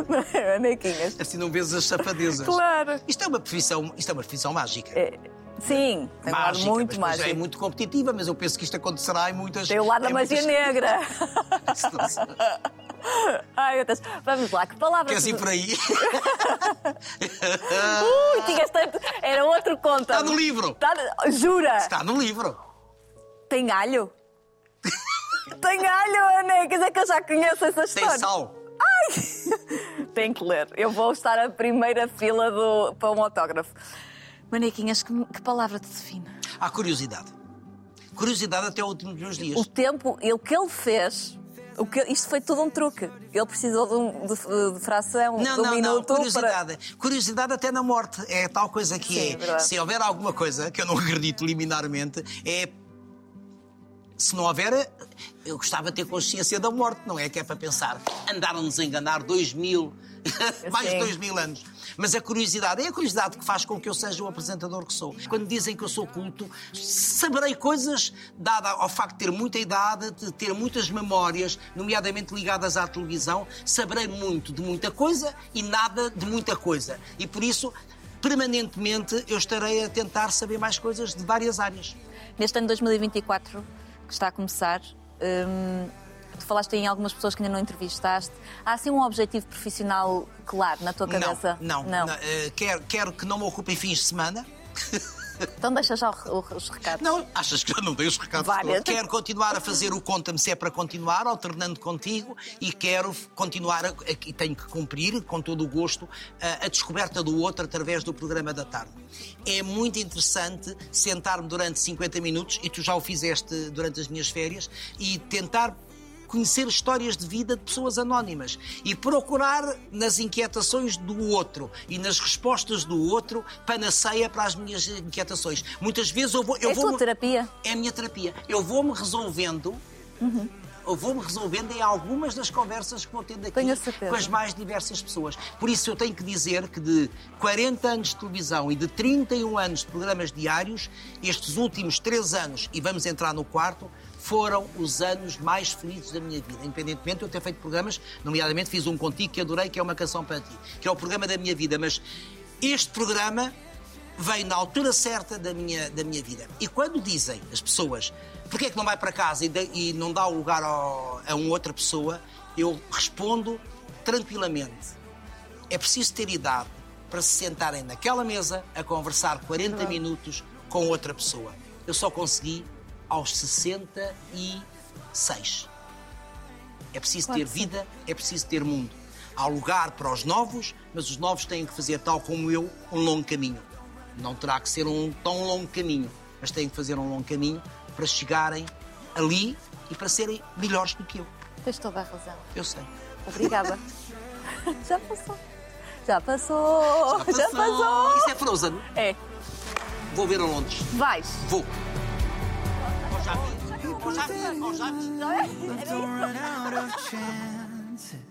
Não é, Manequinhas? Assim não vês as safadezas. Claro. Isto é uma profissão, isto é uma profissão mágica. É, sim, tem um lado mágica, muito mas depois mágico. é muito competitiva, mas eu penso que isto acontecerá em muitas. Tem o lado da magia muitas- negra. Ai, meu Deus. Vamos lá, que palavra. Queres que- ir por aí? Ui, tinhas tanto. Era outro conta. Está no livro. Está... Jura? Está no livro. Tem alho? Tem alho, Anecas, é que eu já conheço essa Tem história. sal. Tem que ler. Eu vou estar a primeira fila do... para um autógrafo. Manequinhas, que, que palavra te define? Há curiosidade. Curiosidade até o último dos meus dias. O tempo, o que ele fez, o que, isto foi tudo um truque. Ele precisou de, um, de, de fração, Não, de um não, minuto não, para... curiosidade. Curiosidade até na morte. É tal coisa que Sim, é. verdade. Se houver alguma coisa que eu não acredito liminarmente, é. se não houver, eu gostava de ter consciência da morte, não é que é para pensar. Andaram-nos a enganar dois mil, mais de dois mil anos. Mas a curiosidade, é a curiosidade que faz com que eu seja o apresentador que sou. Quando dizem que eu sou culto, saberei coisas, dada ao facto de ter muita idade, de ter muitas memórias, nomeadamente ligadas à televisão, saberei muito de muita coisa e nada de muita coisa. E por isso, permanentemente, eu estarei a tentar saber mais coisas de várias áreas. Neste ano 2024, que está a começar, hum, tu falaste em algumas pessoas que ainda não entrevistaste. Há assim um objetivo profissional claro na tua cabeça? Não, não. não. Eh, quero, quero que não me ocupem fins de semana. Então deixa já os recados. Não, achas que eu não dei os recados Várias. todos? Quero continuar a fazer o Conta-me se é para continuar, alternando contigo, e quero continuar, a, e tenho que cumprir, com todo o gosto, a, a descoberta do outro através do programa da tarde. É muito interessante sentar-me durante 50 minutos, e tu já o fizeste durante as minhas férias, e tentar conhecer histórias de vida de pessoas anónimas e procurar nas inquietações do outro e nas respostas do outro panaceia para as minhas inquietações. Muitas vezes eu vou. Eu É a vou tua terapia? É a minha terapia. Eu vou-me resolvendo. Eu vou-me resolvendo em algumas das conversas que vou tendo aqui com as mais diversas pessoas. Por isso eu tenho que dizer que de 40 anos de televisão e de 31 anos de programas diários, estes últimos três anos, e vamos entrar no quarto, foram os anos mais felizes da minha vida. Independentemente de eu ter feito programas, nomeadamente fiz um contigo que adorei, que é uma canção para ti, que é o programa da minha vida. Mas este programa veio na altura certa da minha, da minha vida. E quando dizem as pessoas porque é que não vai para casa e, de- e não dá o lugar ao- a uma outra pessoa, eu respondo tranquilamente. É preciso ter idade para se sentarem naquela mesa a conversar 40 minutos com outra pessoa. Eu só consegui aos 66. É preciso ter vida, é preciso ter mundo. Há lugar para os novos, mas os novos têm que fazer, tal como eu, um longo caminho. Não terá que ser um tão longo caminho, mas têm que fazer um longo caminho para chegarem ali e para serem melhores do que eu. Tens toda a razão. Eu sei. Obrigada. já passou. Já passou. Já passou. Isso é Frozen. É. Vou ver a Londres. Vais. Vou. Ou já vi. Ou já vi. Ou já vi. Don't run out of chances.